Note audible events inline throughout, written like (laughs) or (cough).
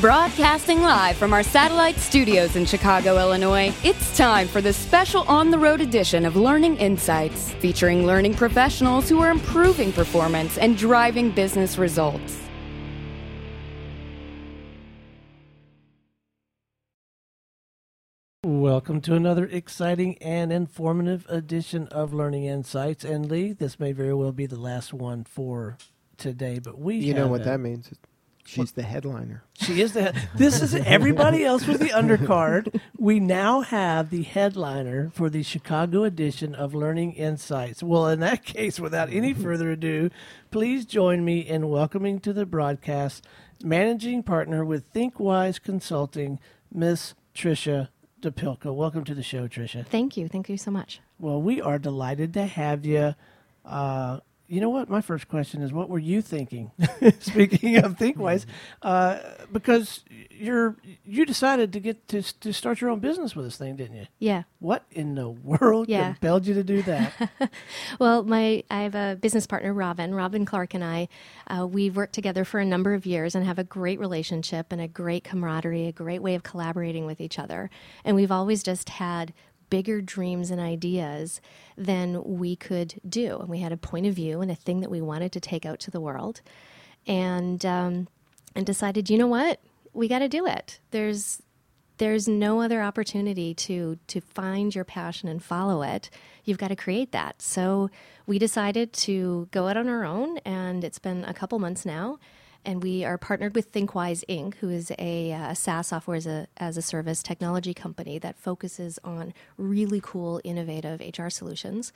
Broadcasting live from our satellite studios in Chicago, Illinois, it's time for the special on the road edition of Learning Insights, featuring learning professionals who are improving performance and driving business results. Welcome to another exciting and informative edition of Learning Insights. And Lee, this may very well be the last one for today, but we You know what a- that means? She's the headliner. She is the. This is everybody else was the (laughs) undercard. We now have the headliner for the Chicago edition of Learning Insights. Well, in that case, without any further ado, please join me in welcoming to the broadcast managing partner with ThinkWise Consulting, Miss Tricia DePilka. Welcome to the show, Tricia. Thank you. Thank you so much. Well, we are delighted to have you. Uh, you know what? My first question is, what were you thinking? (laughs) Speaking of ThinkWise, uh, because you're you decided to get to to start your own business with this thing, didn't you? Yeah. What in the world Yeah. compelled you to do that? (laughs) Well, my I have a business partner, Robin. Robin Clark and I, uh, we've worked together for a number of years and have a great relationship and a great camaraderie, a great way of collaborating with each other. And we've always just had bigger dreams and ideas than we could do. And we had a point of view and a thing that we wanted to take out to the world, and um, and decided, you know what, we got to do it. There's there's no other opportunity to to find your passion and follow it. You've got to create that. So we decided to go out on our own and it's been a couple months now and we are partnered with thinkwise inc. who is a uh, saas software as a, as a service technology company that focuses on really cool innovative hr solutions.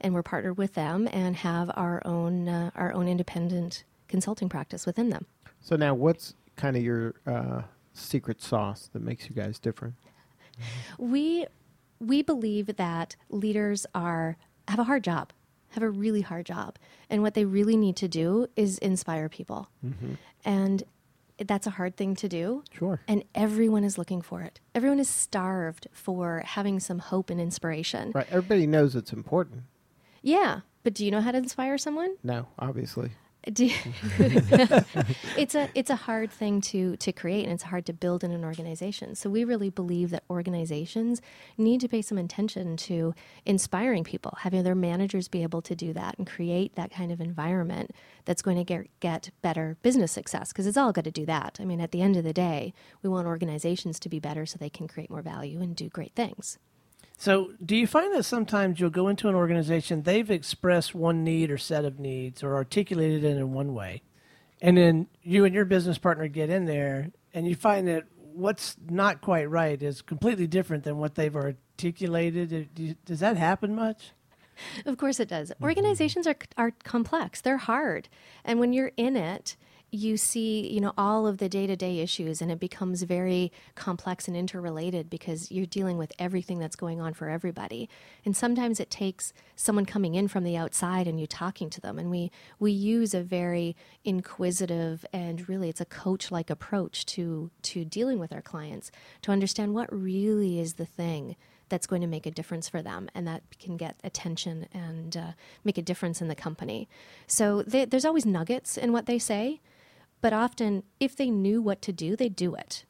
And we're partnered with them and have our own uh, our own independent consulting practice within them. So now, what's kind of your uh, secret sauce that makes you guys different? we we believe that leaders are have a hard job have a really hard job and what they really need to do is inspire people mm-hmm. and that's a hard thing to do Sure. and everyone is looking for it everyone is starved for having some hope and inspiration Right. Everybody knows it's important. yeah but do you know how to inspire someone No, obviously. (laughs) it's a it's a hard thing to to create and it's hard to build in an organization. So we really believe that organizations need to pay some attention to inspiring people having their managers be able to do that and create that kind of environment that's going to get get better business success because it's all got to do that. I mean at the end of the day we want organizations to be better so they can create more value and do great things So, do you find that sometimes you'll go into an organization, they've expressed one need or set of needs or articulated it in one way, and then you and your business partner get in there and you find that what's not quite right is completely different than what they've articulated? Do Does that happen much? Of course it does. Mm-hmm. Organizations are are complex. They're hard. And when you're in it, you see, you know, all of the day-to-day issues and it becomes very complex and interrelated because you're dealing with everything that's going on for everybody. And sometimes it takes someone coming in from the outside and you talking to them and we we use a very inquisitive and really it's a coach-like approach to to dealing with our clients to understand what really is the thing that's going to make a difference for them and that can get attention and uh, make a difference in the company. So they, there's always nuggets in what they say, but often if they knew what to do, they'd do it.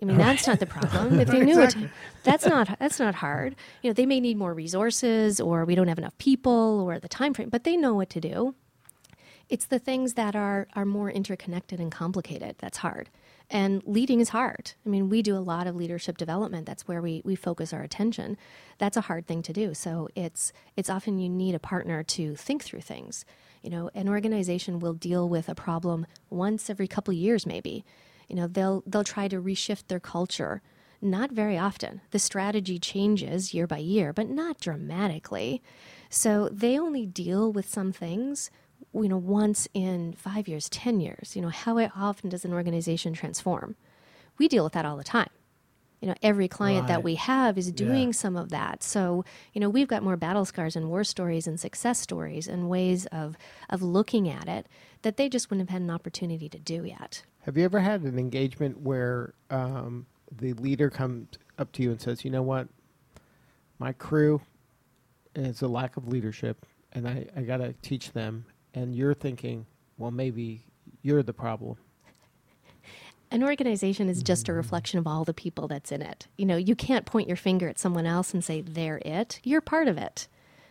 I mean, that's not the problem. (laughs) If they knew it, that's not that's not hard. You know, they may need more resources, or we don't have enough people, or the time frame, but they know what to do. It's the things that are are more interconnected and complicated that's hard. And leading is hard. I mean, we do a lot of leadership development. That's where we, we focus our attention. That's a hard thing to do. So it's it's often you need a partner to think through things. You know, an organization will deal with a problem once every couple years, maybe. You know, they'll they'll try to reshift their culture. Not very often. The strategy changes year by year, but not dramatically. So they only deal with some things you know once in 5 years 10 years you know how often does an organization transform we deal with that all the time you know every client that we have is doing Yeah. some of that so you know we've got more battle scars and war stories and success stories and ways of of looking at it that they just wouldn't have had an opportunity to do yet Have you ever had an engagement where um, the leader comes up to you and says, "You know what? My crew is a lack of leadership, and I, I got to teach them." And you're thinking, "Well, maybe you're the problem." An organization is just a reflection of all the people that's in it. You know, you can't point your finger at someone else and say they're it. You're part of it.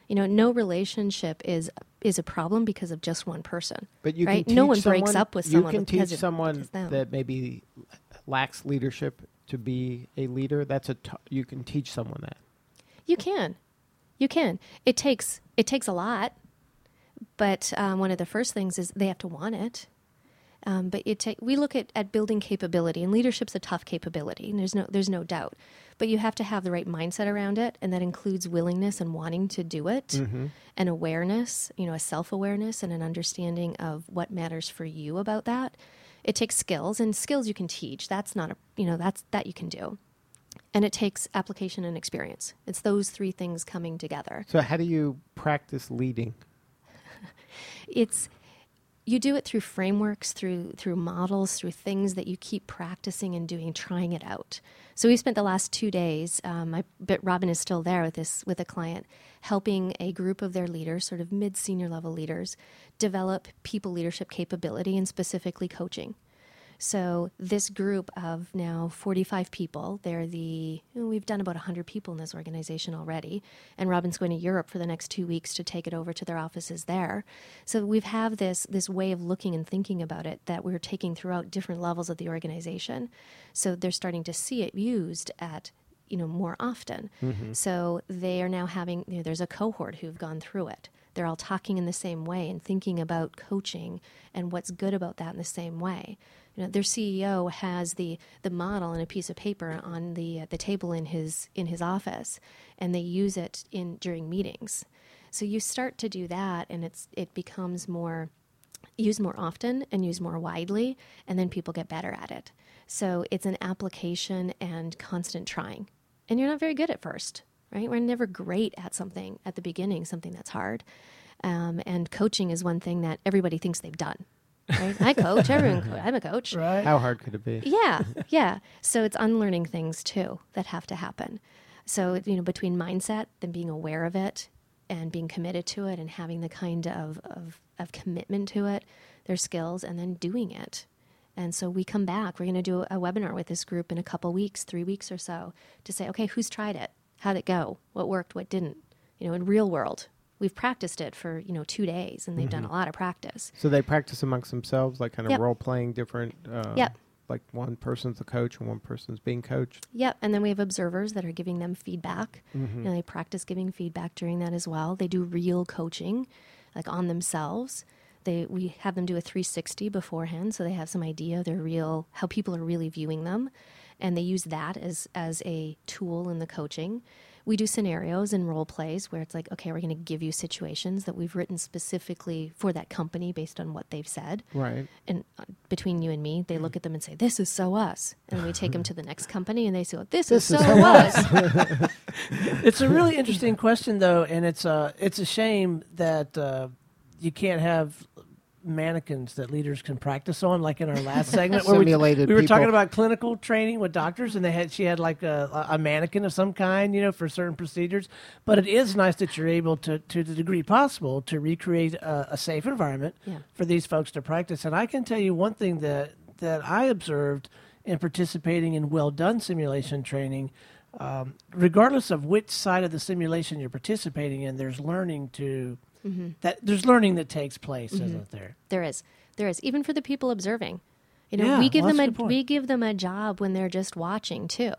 You know, no relationship is is a problem because of just one person. But you right? no one someone, breaks up with someone You can teach someone that maybe lacks leadership to be a leader. That's a t- you can teach someone that. You can, you can. It takes it takes a lot, but um, one of the first things is they have to want it. Um, but it take we look at, at building capability, and leadership's a tough capability, and there's no there's no doubt. But you have to have the right mindset around it, and that includes willingness and wanting to do it, and awareness, you know, a self awareness and an understanding of what matters for you about that. It takes skills, and skills you can teach. That's not a you know that's that you can do and it takes application and experience. It's those three things coming together. So how do you practice leading? (laughs) It's you do it through frameworks, through through models, through things that you keep practicing and doing, trying it out. So we spent the last two days. Um, I bet Robin is still there with this with a client, helping a group of their leaders, sort of mid senior level leaders, develop people leadership capability and specifically coaching. So this group of now 45 people, they're the we've done about 100 people in this organization already, and Robin's going to Europe for the next 2 weeks to take it over to their offices there. So we've have this this way of looking and thinking about it that we're taking throughout different levels of the organization. So they're starting to see it used at you know more often. Mm-hmm. So they are now having you know, there's a cohort who've gone through it. They're all talking in the same way and thinking about coaching and what's good about that in the same way. You know, their CEO has the the model and a piece of paper on the uh, the table in his in his office, and they use it in during meetings. So you start to do that, and it's it becomes more used more often and used more widely, and then people get better at it. So it's an application and constant trying. And you're not very good at first, right? We're never great at something at the beginning, something that's hard. Um, and coaching is one thing that everybody thinks they've done. Right? I coach. Everyone. Co- I'm a coach. Right? How hard could it be? Yeah, (laughs) yeah. So it's unlearning things too that have to happen. So you know, between mindset, then being aware of it, and being committed to it, and having the kind of of, of commitment to it, their skills, and then doing it. And so we come back. We're going to do a webinar with this group in a couple weeks, three weeks or so, to say, okay, who's tried it? How'd it go? What worked? What didn't? You know, in real world, we've practiced it for you know two days, and they've done a lot of practice. So they practice amongst themselves, like kind of Yep. role playing different. Uh, Yep. Like one person's the coach and one person's being coached. Yep, and then we have observers that are giving them feedback. Mm-hmm. And they practice giving feedback during that as well. They do real coaching, like on themselves. They we have them do a 360 beforehand, so they have some idea of their real how people are really viewing them, and they use that as as a tool in the coaching. We do scenarios and role plays where it's like, okay, we're going to give you situations that we've written specifically for that company based on what they've said Right. and uh, between you and me, they look at them and say, "This is so us," and we take them to the next company, and they say, well, "This, is This so is us." (laughs) it's a really interesting question though and it's a it's a shame that uh, you can't have mannequins that leaders can practice on like in our last segment where we, Simulated we were talking about clinical training with doctors and they had she had like a, a mannequin of some kind you know for certain procedures. But it is nice that you're able to to the degree possible to recreate a, a safe environment Yeah. for these folks to practice. And i can tell you one thing that that i observed in participating in well done simulation training um, regardless of which side of the simulation you're participating in, there's learning to Mm-hmm. that there's learning that takes place, isn't mm-hmm. there? There is, there is, even for the people observing. You know, Yeah, we give well, them a a we give them a job when they're just watching too.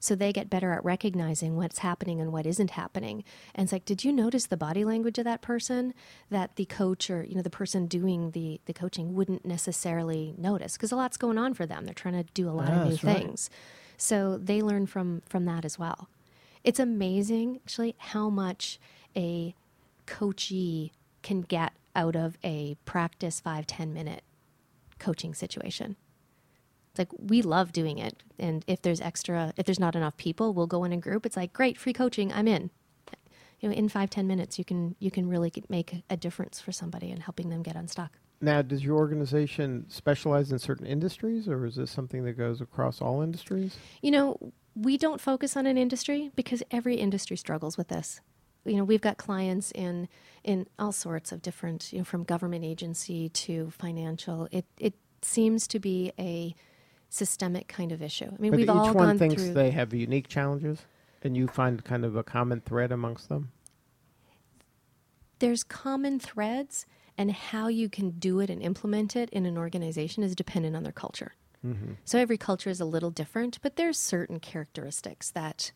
So they get better at recognizing what's happening and what isn't happening. And it's like, did you notice the body language of that person that the coach or you know the person doing the the coaching wouldn't necessarily notice because a lot's going on for them. They're trying to do a lot Yeah, of new that's right. things. So they learn from from that as well. It's amazing actually how much a coachee can get out of a practice five ten minute coaching situation. It's like we love doing it, and if there's extra, if there's not enough people, we'll go in a group. It's like great, free coaching. I'm in. You know, in five ten minutes, you can you can really make a difference for somebody and helping them get unstuck. Now, does your organization specialize in certain industries, or is this something that goes across all industries? You know, we don't focus on an industry because every industry struggles with this. You know, we've got clients in in all sorts of different, you know, from government agency to financial. It it seems to be a systemic kind of issue. I mean, But we've each all one gone thinks through. they have unique challenges, and you find kind of a common thread amongst them. there's common threads, and how you can do it and implement it in an organization is dependent on their culture. Mm-hmm. So every culture is a little different, but there's certain characteristics that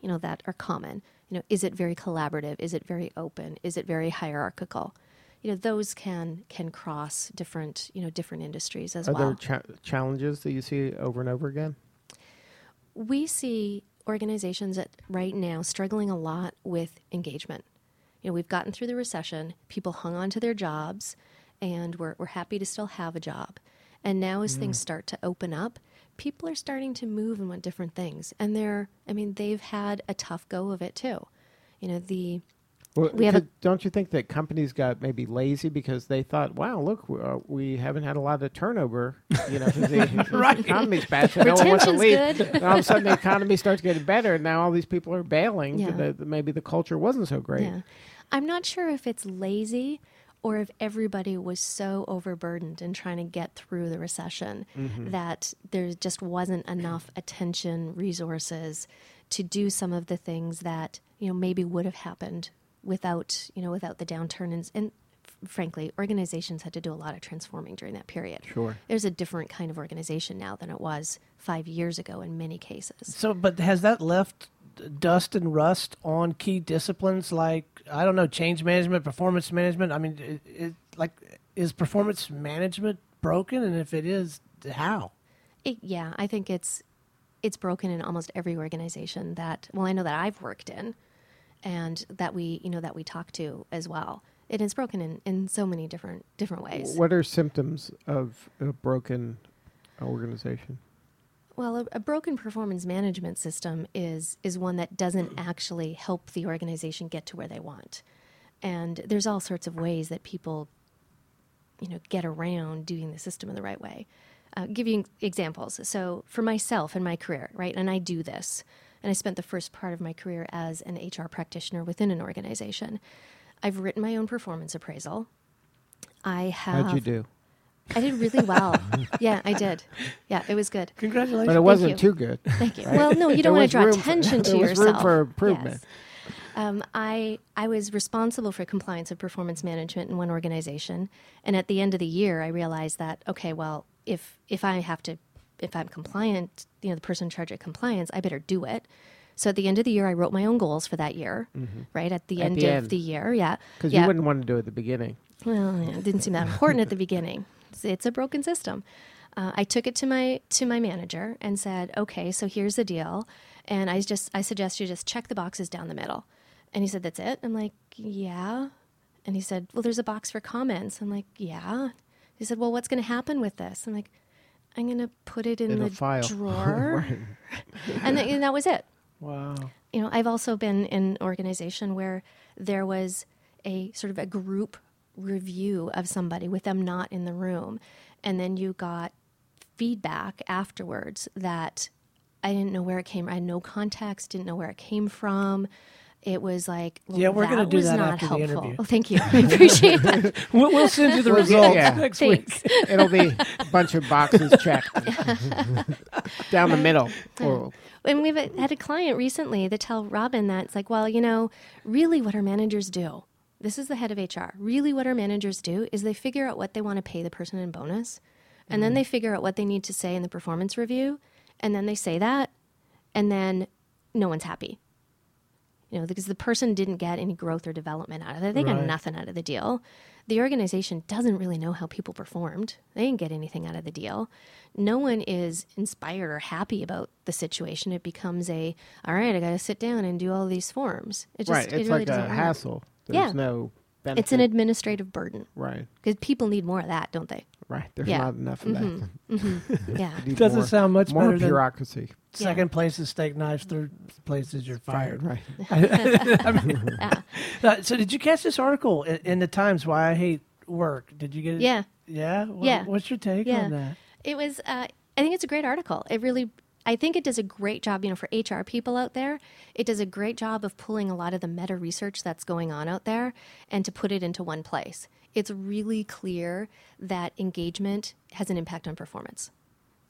you know that are common. You know, is it very collaborative? Is it very open? Is it very hierarchical? You know, those can can cross different you know different industries as Are well. there cha- challenges that you see over and over again? we see organizations that right now struggling a lot with engagement. You know, we've gotten through the recession, people hung on to their jobs, and we're, we're happy to still have a job. And now, as things mm. start to open up, people are starting to move and want different things. And they're, I mean, they've had a tough go of it too. You know, the, Well, We have a- don't you think that companies got maybe lazy because they thought, "Wow, look, we, uh, we haven't had a lot of turnover." You know, (laughs) the Right. economy's bad, so no one wants to leave. good. And all of a sudden, the economy starts getting better, and now all these people are bailing. Yeah. The- the- maybe the culture wasn't so great. Yeah. I'm not sure if it's lazy or if everybody was so overburdened in trying to get through the recession mm-hmm. that there just wasn't enough (clears throat) attention, resources to do some of the things that, you know, maybe would have happened without, you know, without the downturn and, and frankly, organizations had to do a lot of transforming during that period. Sure. There's a different kind of organization now than it was 5 years ago in many cases. So, but has that left dust and rust on key disciplines like I don't know, change management, performance management? I mean, it, it, like is performance management broken, and if it is, how? It, yeah, I think it's it's broken in almost every organization that well, I know that I've worked in, and that we you know that we talk to as well. It is broken in, in so many different different ways. What are symptoms of a broken organization? Well, a, a broken performance management system is is one that doesn't actually help the organization get to where they want. And there's all sorts of ways that people, you know, get around doing the system in the right way. Uh, give you examples. So, for myself in my career, right, and I do this, and I spent the first part of my career as an HR practitioner within an organization. I've written my own performance appraisal. I have. How'd you do? I did really well. yeah, I did. Yeah, it was good. Congratulations! But it wasn't too good. Thank you. right? Well, no, you don't want to draw room for- attention to (laughs) there was room for improvement. Yes. Um, I I was responsible for compliance of performance management in one organization, and at the end of the year, I realized that okay, well, if if I have to, if I'm compliant, you know, the person in charge of compliance, I better do it. So at the end of the year, I wrote my own goals for that year. Right at the Mm-hmm. At end the of end. the year, yeah, Because yeah. you wouldn't want to do it at the beginning. Well, yeah, it didn't seem that important at the beginning. It's, it's a broken system. Uh, I took it to my to my manager and said, "Okay, so here's the deal," and I just I suggest you just check the boxes down the middle. And he said, "That's it." I'm like, "Yeah," and he said, "Well, there's a box for comments." I'm like, "Yeah." He said, "Well, what's going to happen with this?" I'm like, "I'm going to put it in, In the file. (laughs) drawer," and, th- and that was it Wow. you know, I've also been in an organization where there was a sort of a group review of somebody with them not in the room. And then you got feedback afterwards that I didn't know where it came. I had no context, didn't know where it came from. It was like, well, Yeah, we're gonna do was that not after the helpful. interview. Oh, thank you. (laughs) I appreciate that. (laughs) We'll, we'll send you the results yeah. next Thanks. week. (laughs) It'll be a bunch of boxes checked down the middle. Or, And we've had a client recently that tell Robin that it's like, well, you know, really what our managers do, this is the head of HR, really what our managers do is they figure out what they want to pay the person in bonus, and then mm-hmm. they figure out what they need to say in the performance review, and then they say that, and then no one's happy. You know, because the person didn't get any growth or development out of it. They got nothing out of the deal. The organization doesn't really know how people performed. They didn't get anything out of the deal. No one is inspired or happy about the situation. It becomes a, all right, I got to sit down and do all these forms. It just, right. it It's really like doesn't a work. Hassle. There's Yeah. no benefit. It's an administrative burden right. because people need more of that, don't they? Right. There's Yeah. not enough of that. Yeah. (laughs) Need Doesn't more- sound much more better than bureaucracy. second place is steak knives, third place is you're fired. Right. (laughs) Uh, (laughs) so, did you catch this article in, in the Times? Why I hate work? Did you get it? Yeah. Yeah. What- Yeah. What's your take Yeah. on that? It was. Uh, I think it's a great article. It really. I think it does a great job. You know, for HR people out there, it does a great job of pulling a lot of the meta research that's going on out there and to put it into one place. It's really clear that engagement has an impact on performance.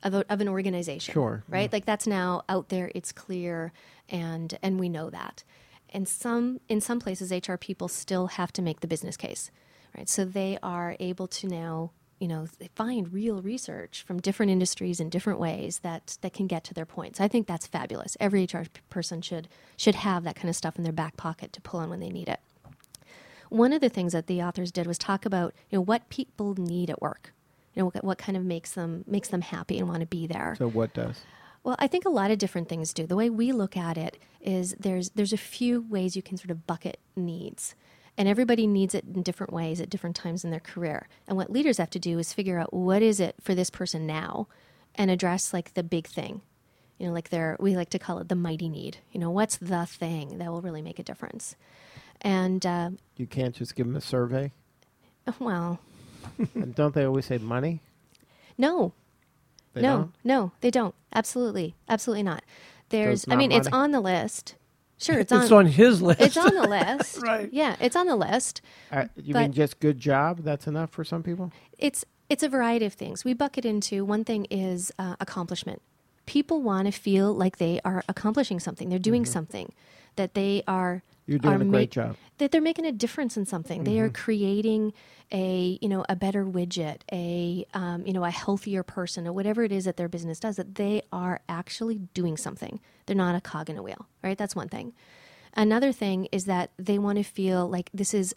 of, a, of an organization. Sure, Right? Like that's now out there, it's clear, and and we know that. And some in some places, HR people still have to make the business case, right? So they are able to now, you know, find real research from different industries in different ways that that can get to their points. I think that's fabulous. Every HR person should should have that kind of stuff in their back pocket to pull on when they need it. One of the things that the authors did was talk about, you know, what people need at work. You know, what, what kind of makes them makes them happy and want to be there. So what does? Well, I think a lot of different things do. The way we look at it is there's there's a few ways you can sort of bucket needs. And everybody needs it in different ways at different times in their career. And what leaders have to do is figure out what is it for this person now and address like the big thing. You know, like their we like to call it the mighty need. You know, what's the thing that will really make a difference? And uh, You can't just give them a survey. (laughs) well, and don't they always say money? no, They no, don't? no, they don't. Absolutely, absolutely not. There's, it's I mean, it's on the list. Sure, it's, (laughs) It's on his list. It's on the list. (laughs) Right. Yeah, it's on the list. Uh, you But- mean just good job? That's enough for some people? It's it's a variety of things. We bucket into one thing is uh, accomplishment. People want to feel like they are accomplishing something. They're doing something that they are. Mm-hmm. You're doing a great job. That they're making a difference in something. They are creating a you know a better widget, a um, you know a healthier person, or whatever it is that their business does. That they are actually doing something. They're not a cog in a wheel. Right. That's one thing. Another thing is that they want to feel like this is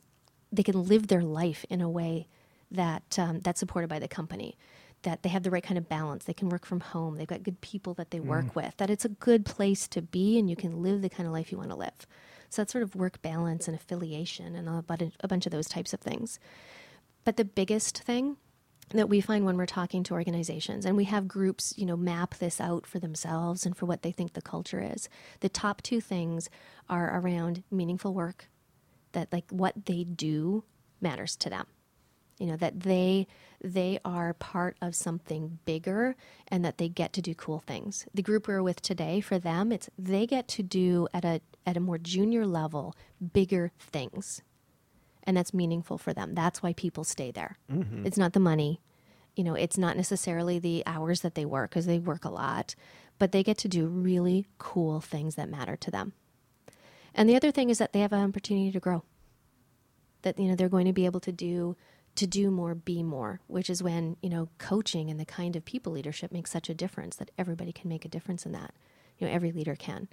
they can live their life in a way that um, that's supported by the company that they have the right kind of balance they can work from home they've got good people that they work with that it's a good place to be and you can live the kind of life you want to live so that's sort of work balance and affiliation and a, bunch of those types of things. But the biggest thing that we find when we're talking to organizations and we have groups you know map this out for themselves and for what they think the culture is the top two things are around meaningful work that like what they do matters to them you know that they they are part of something bigger and that they get to do cool things. The group we're with today for them it's they get to do at a at a more junior level bigger things. And that's meaningful for them. That's why people stay there. Mm-hmm. It's not the money. You know it's not necessarily the hours that they work because they work a lot but they get to do really cool things that matter to them. And the other thing is that they have an opportunity to grow. That you know they're going to be able to do to do more be more which is when you know coaching and the kind of people leadership makes such a difference that everybody can make a difference in that. You know every leader can.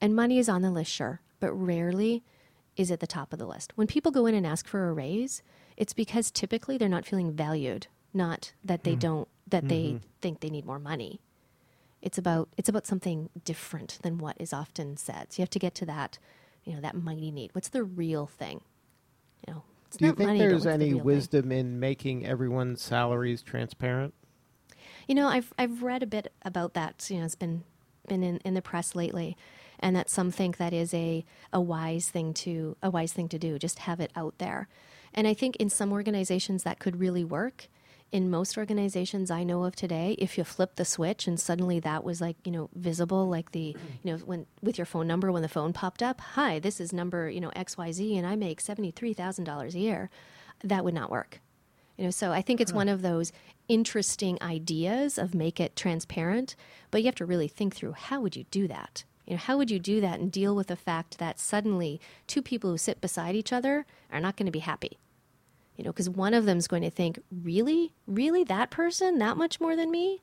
And money is on the list sure but rarely is at the top of the list. When people go in and ask for a raise it's because typically they're not feeling valued not that they mm. don't that they mm-hmm. think they need more money. It's about it's about something different than what is often said. So you have to get to that you know that mighty need. What's the real thing? You know it's Do you think there's the any thing? wisdom in making everyone's salaries transparent? You know, I've I've read a bit about that. You know, it's been been in, in the press lately, and that some think that is a a wise thing to a wise thing to do. Just have it out there, and I think in some organizations that could really work. In most organizations I know of today, if you flip the switch and suddenly that was like you know visible, like the you know when with your phone number when the phone popped up, hi, this is number you know X Y Z, and I make seventy three thousand dollars a year, that would not work. You know, so I think it's one of those interesting ideas of make it transparent, but you have to really think through how would you do that? You know, how would you do that and deal with the fact that suddenly two people who sit beside each other are not going to be happy? You know, because one of them is going to think, "Really? Really that person that much more than me?"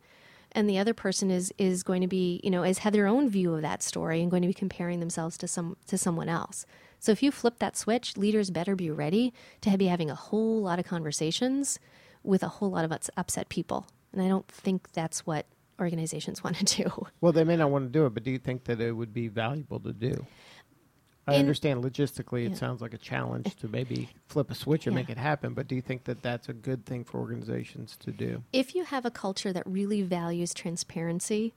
And the other person is is going to be, you know, has had their own view of that story and going to be comparing themselves to some to someone else. So if you flip that switch, leaders better be ready to be having a whole lot of conversations with a whole lot of ups- upset people. And I don't think that's what organizations (laughs) want to do. Well, they may not want to do it, but do you think that it would be valuable to do? I In- understand logistically, it Yeah. sounds like a challenge to maybe flip a switch and Yeah. make it happen, but do you think that that's a good thing for organizations to do? If you have a culture that really values transparency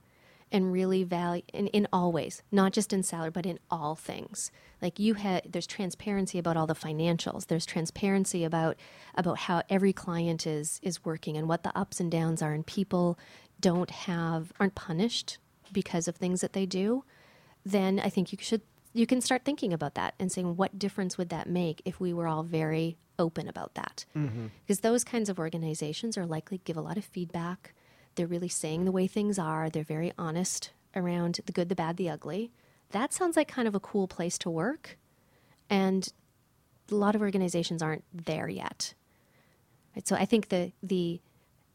and really value in, in all ways, not just in salary, but in all things. Like you had there's transparency about all the financials. There's transparency about about how every client is is working and what the ups and downs are and people don't have aren't punished because of things that they do, then I think you should you can start thinking about that and saying what difference would that make if we were all very open about that mm-hmm. because those kinds of organizations are likely to give a lot of feedback they're really saying the way things are, they're very honest around the good, the bad, the ugly. That sounds like kind of a cool place to work. And a lot of organizations aren't there yet. Right? So I think the the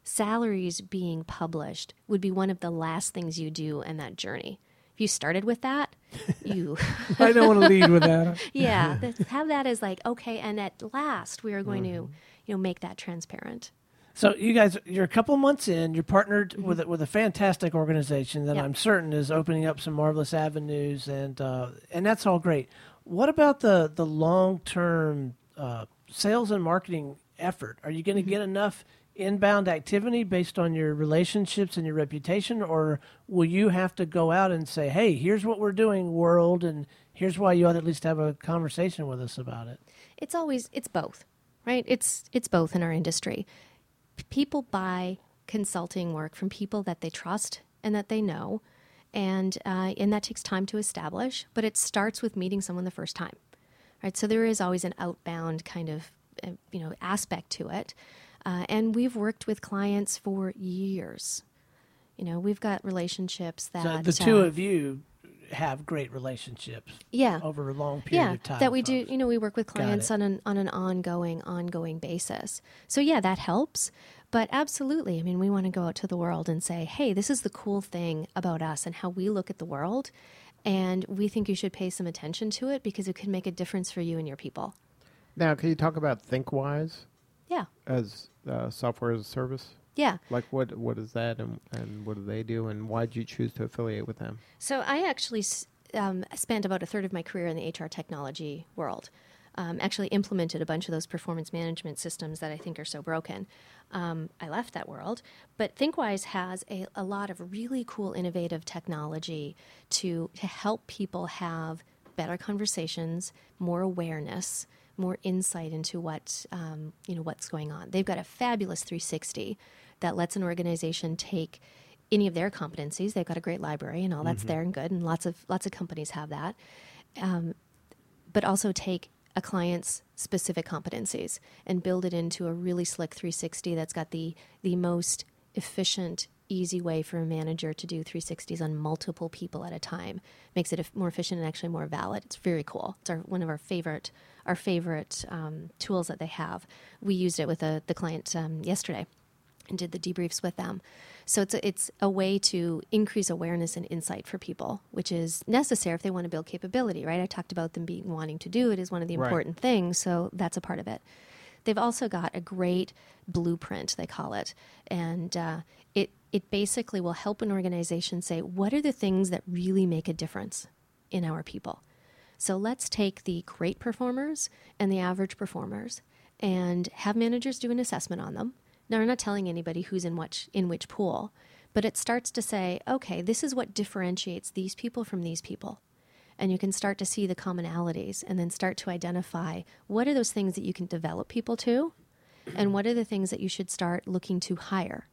salaries being published would be one of the last things you do in that journey. If you started with that, you (laughs) I don't want to lead with that. (laughs) yeah, th- have that as like okay, and at last we are going to you know make that transparent. So you guys, you're a couple months in. You're partnered with a, with a fantastic organization that Yep. I'm certain is opening up some marvelous avenues, and uh, and that's all great. What about the the long term uh, sales and marketing effort? Are you going to get enough inbound activity based on your relationships and your reputation, or will you have to go out and say, "Hey, here's what we're doing, world," and here's why you ought to at least have a conversation with us about it? it's always it's both right? It's it's both in our industry. P- people buy consulting work from people that they trust and that they know and uh, and that takes time to establish but it starts with meeting someone the first time right? So there is always an outbound kind of uh, you know aspect to it uh, and we've worked with clients for years you know we've got relationships that So the two uh, of you have great relationships yeah over a long period yeah, of time. that we do. You know, we work with clients on an on an ongoing ongoing basis. So yeah, that helps. But absolutely, I mean, we want to go out to the world and say, "Hey, this is the cool thing about us and how we look at the world, and we think you should pay some attention to it because it could make a difference for you and your people." Now, can you talk about ThinkWise Yeah, as uh, software as a service? yeah. Like, what what is that, and, and what do they do, and why did you choose to affiliate with them? So I actually s- um, spent about a third of my career in the HR technology world. Um, actually implemented a bunch of those performance management systems that I think are so broken. Um, I left that world, but ThinkWise has a, a lot of really cool, innovative technology to to help people have better conversations, more awareness, more insight into what um, you know what's going on. They've got a fabulous 360 that lets an organization take any of their competencies. They've got a great library and all that's there and good, and lots of lots of companies have that. Um, but also take a client's specific competencies and build it into a really slick 360 that's got the the most efficient easy way for a manager to do 360s on multiple people at a time makes it more efficient and actually more valid it's very cool it's our, one of our favorite our favorite um, tools that they have we used it with a, the client um, yesterday and did the debriefs with them. So it's a, it's a way to increase awareness and insight for people, which is necessary if they want to build capability, right? I talked about them being wanting to do it is one of the Right. important things, so that's a part of it. They've also got a great blueprint, they call it, and uh, it basically will help an organization say what are the things that really make a difference in our people. So let's take the great performers and the average performers and have managers do an assessment on them. Now, I'm not telling anybody who's in which in which pool, but it starts to say, okay, this is what differentiates these people from these people. And you can start to see the commonalities and then start to identify what are those things that you can develop people to and what are the things that you should start looking to hire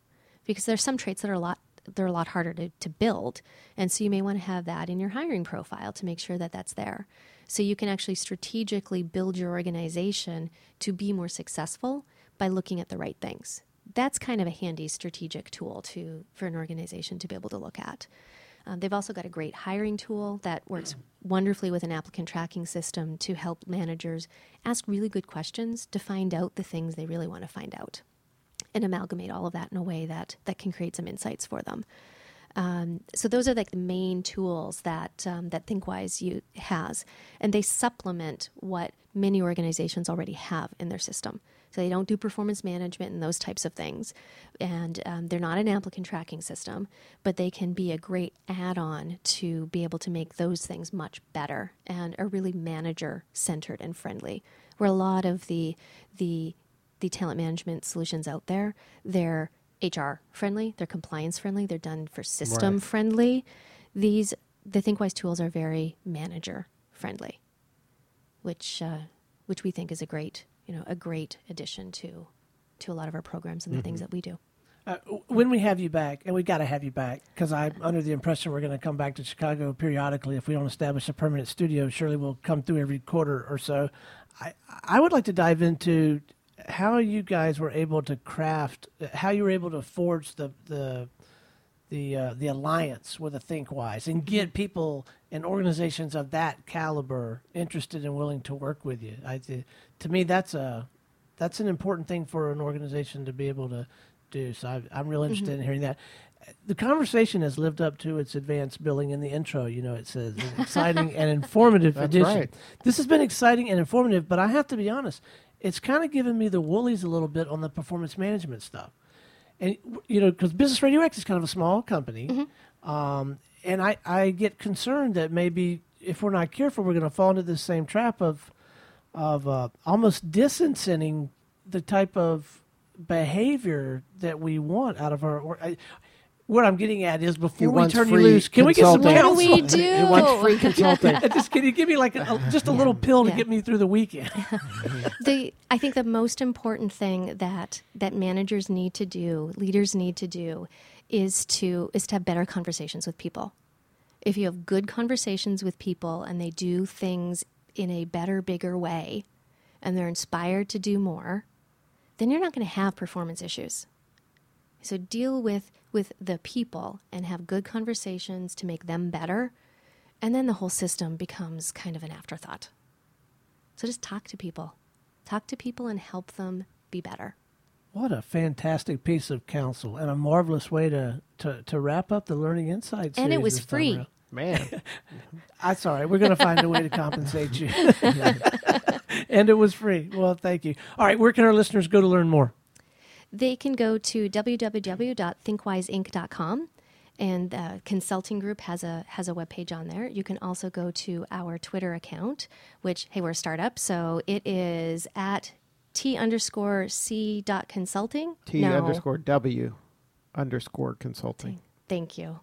because there's some traits that are a lot they're a lot harder to, to build. And so you may want to have that in your hiring profile to make sure that that's there. So you can actually strategically build your organization to be more successful by looking at the right things. That's kind of a handy strategic tool to for an organization to be able to look at. Um, they've also got a great hiring tool that works wonderfully with an applicant tracking system to help managers ask really good questions to find out the things they really want to find out and amalgamate all of that in a way that, that can create some insights for them. Um, so those are like the main tools that um, that ThinkWise you, has, and they supplement what many organizations already have in their system. So they don't do performance management and those types of things, and um, they're not an applicant tracking system, but they can be a great add-on to be able to make those things much better and are really manager centered and friendly. Where a lot of the the the talent management solutions out there, they're HR friendly, they're compliance friendly, they're done for system Right. friendly. These the ThinkWise tools are very manager friendly, which uh, which we think is a great you know a great addition to to a lot of our programs and the things that we do. Uh, when we have you back, and we got to have you back because I'm under the impression we're going to come back to Chicago periodically. If we don't establish a permanent studio, surely we'll come through every quarter or so. I I would like to dive into how you guys were able to craft, how you were able to forge the the the uh, the alliance with a ThinkWise and get people and organizations of that caliber interested and willing to work with you. I, to me, that's a that's an important thing for an organization to be able to do. So I, I'm real interested in hearing that. The conversation has lived up to its advanced billing in the intro. You know, it says an exciting and (laughs) informative edition. right. This has been exciting and informative, but I have to be honest, it's kind of given me the woolies a little bit on the performance management stuff. And, you know, because Business Radio X is kind of a small company. Um, and I, I get concerned that maybe if we're not careful, we're going to fall into the same trap of, of uh, almost disincenting the type of behavior that we want out of our. Or, I, what I'm getting at is before we turn you loose, can we get some consulting. What do counsel? we do? He wants free consulting. (laughs) just can you give me like a, a- just a little pill to Yeah. get me through the weekend? (laughs) the I think the most important thing that that managers need to do, leaders need to do, is to is to have better conversations with people. If you have good conversations with people and they do things in a better, bigger way, and they're inspired to do more, then you're not going to have performance issues. So deal with with the people and have good conversations to make them better, and then the whole system becomes kind of an afterthought. So just talk to people. Talk to people and help them be better. What a fantastic piece of counsel and a marvelous way to, to, to wrap up the Learning Insights. And it was free. around. Man, (laughs) That's sorry. We're going to find a way to compensate you. (laughs) and it was free. Well, thank you. All right. Where can our listeners go to learn more? They can go to www.thinkwiseinc.com and the consulting group has a has a webpage on there. You can also go to our Twitter account, which hey, we're a startup, so it is at T underscore C dot consulting. T No. underscore W underscore consulting. Thank you.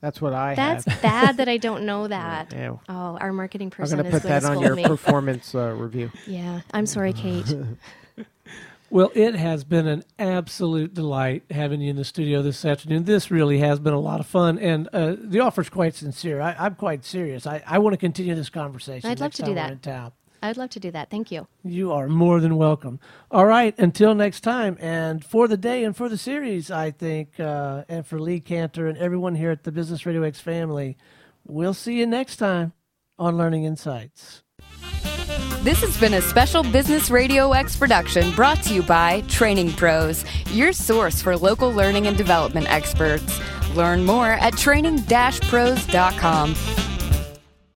That's what I That's have. bad that I (laughs) don't know that. Yeah. Oh, our marketing I'm person going to is put that on your me. performance uh, review. (laughs) yeah, I'm sorry, Kate. (laughs) Well, it has been an absolute delight having you in the studio this afternoon. This really has been a lot of fun, and uh, the is quite sincere. I, I'm quite serious. I, I want to continue this conversation. I'd love to do that. I'd love to do that. Thank you. You are more than welcome. All right, until next time, and for the day and for the series, I think, uh, and for Lee Kantor and everyone here at the Business Radio X family, we'll see you next time on Learning Insights. This has been a special Business Radio X production brought to you by Training Pros, your source for local learning and development experts. Learn more at training-pros.com.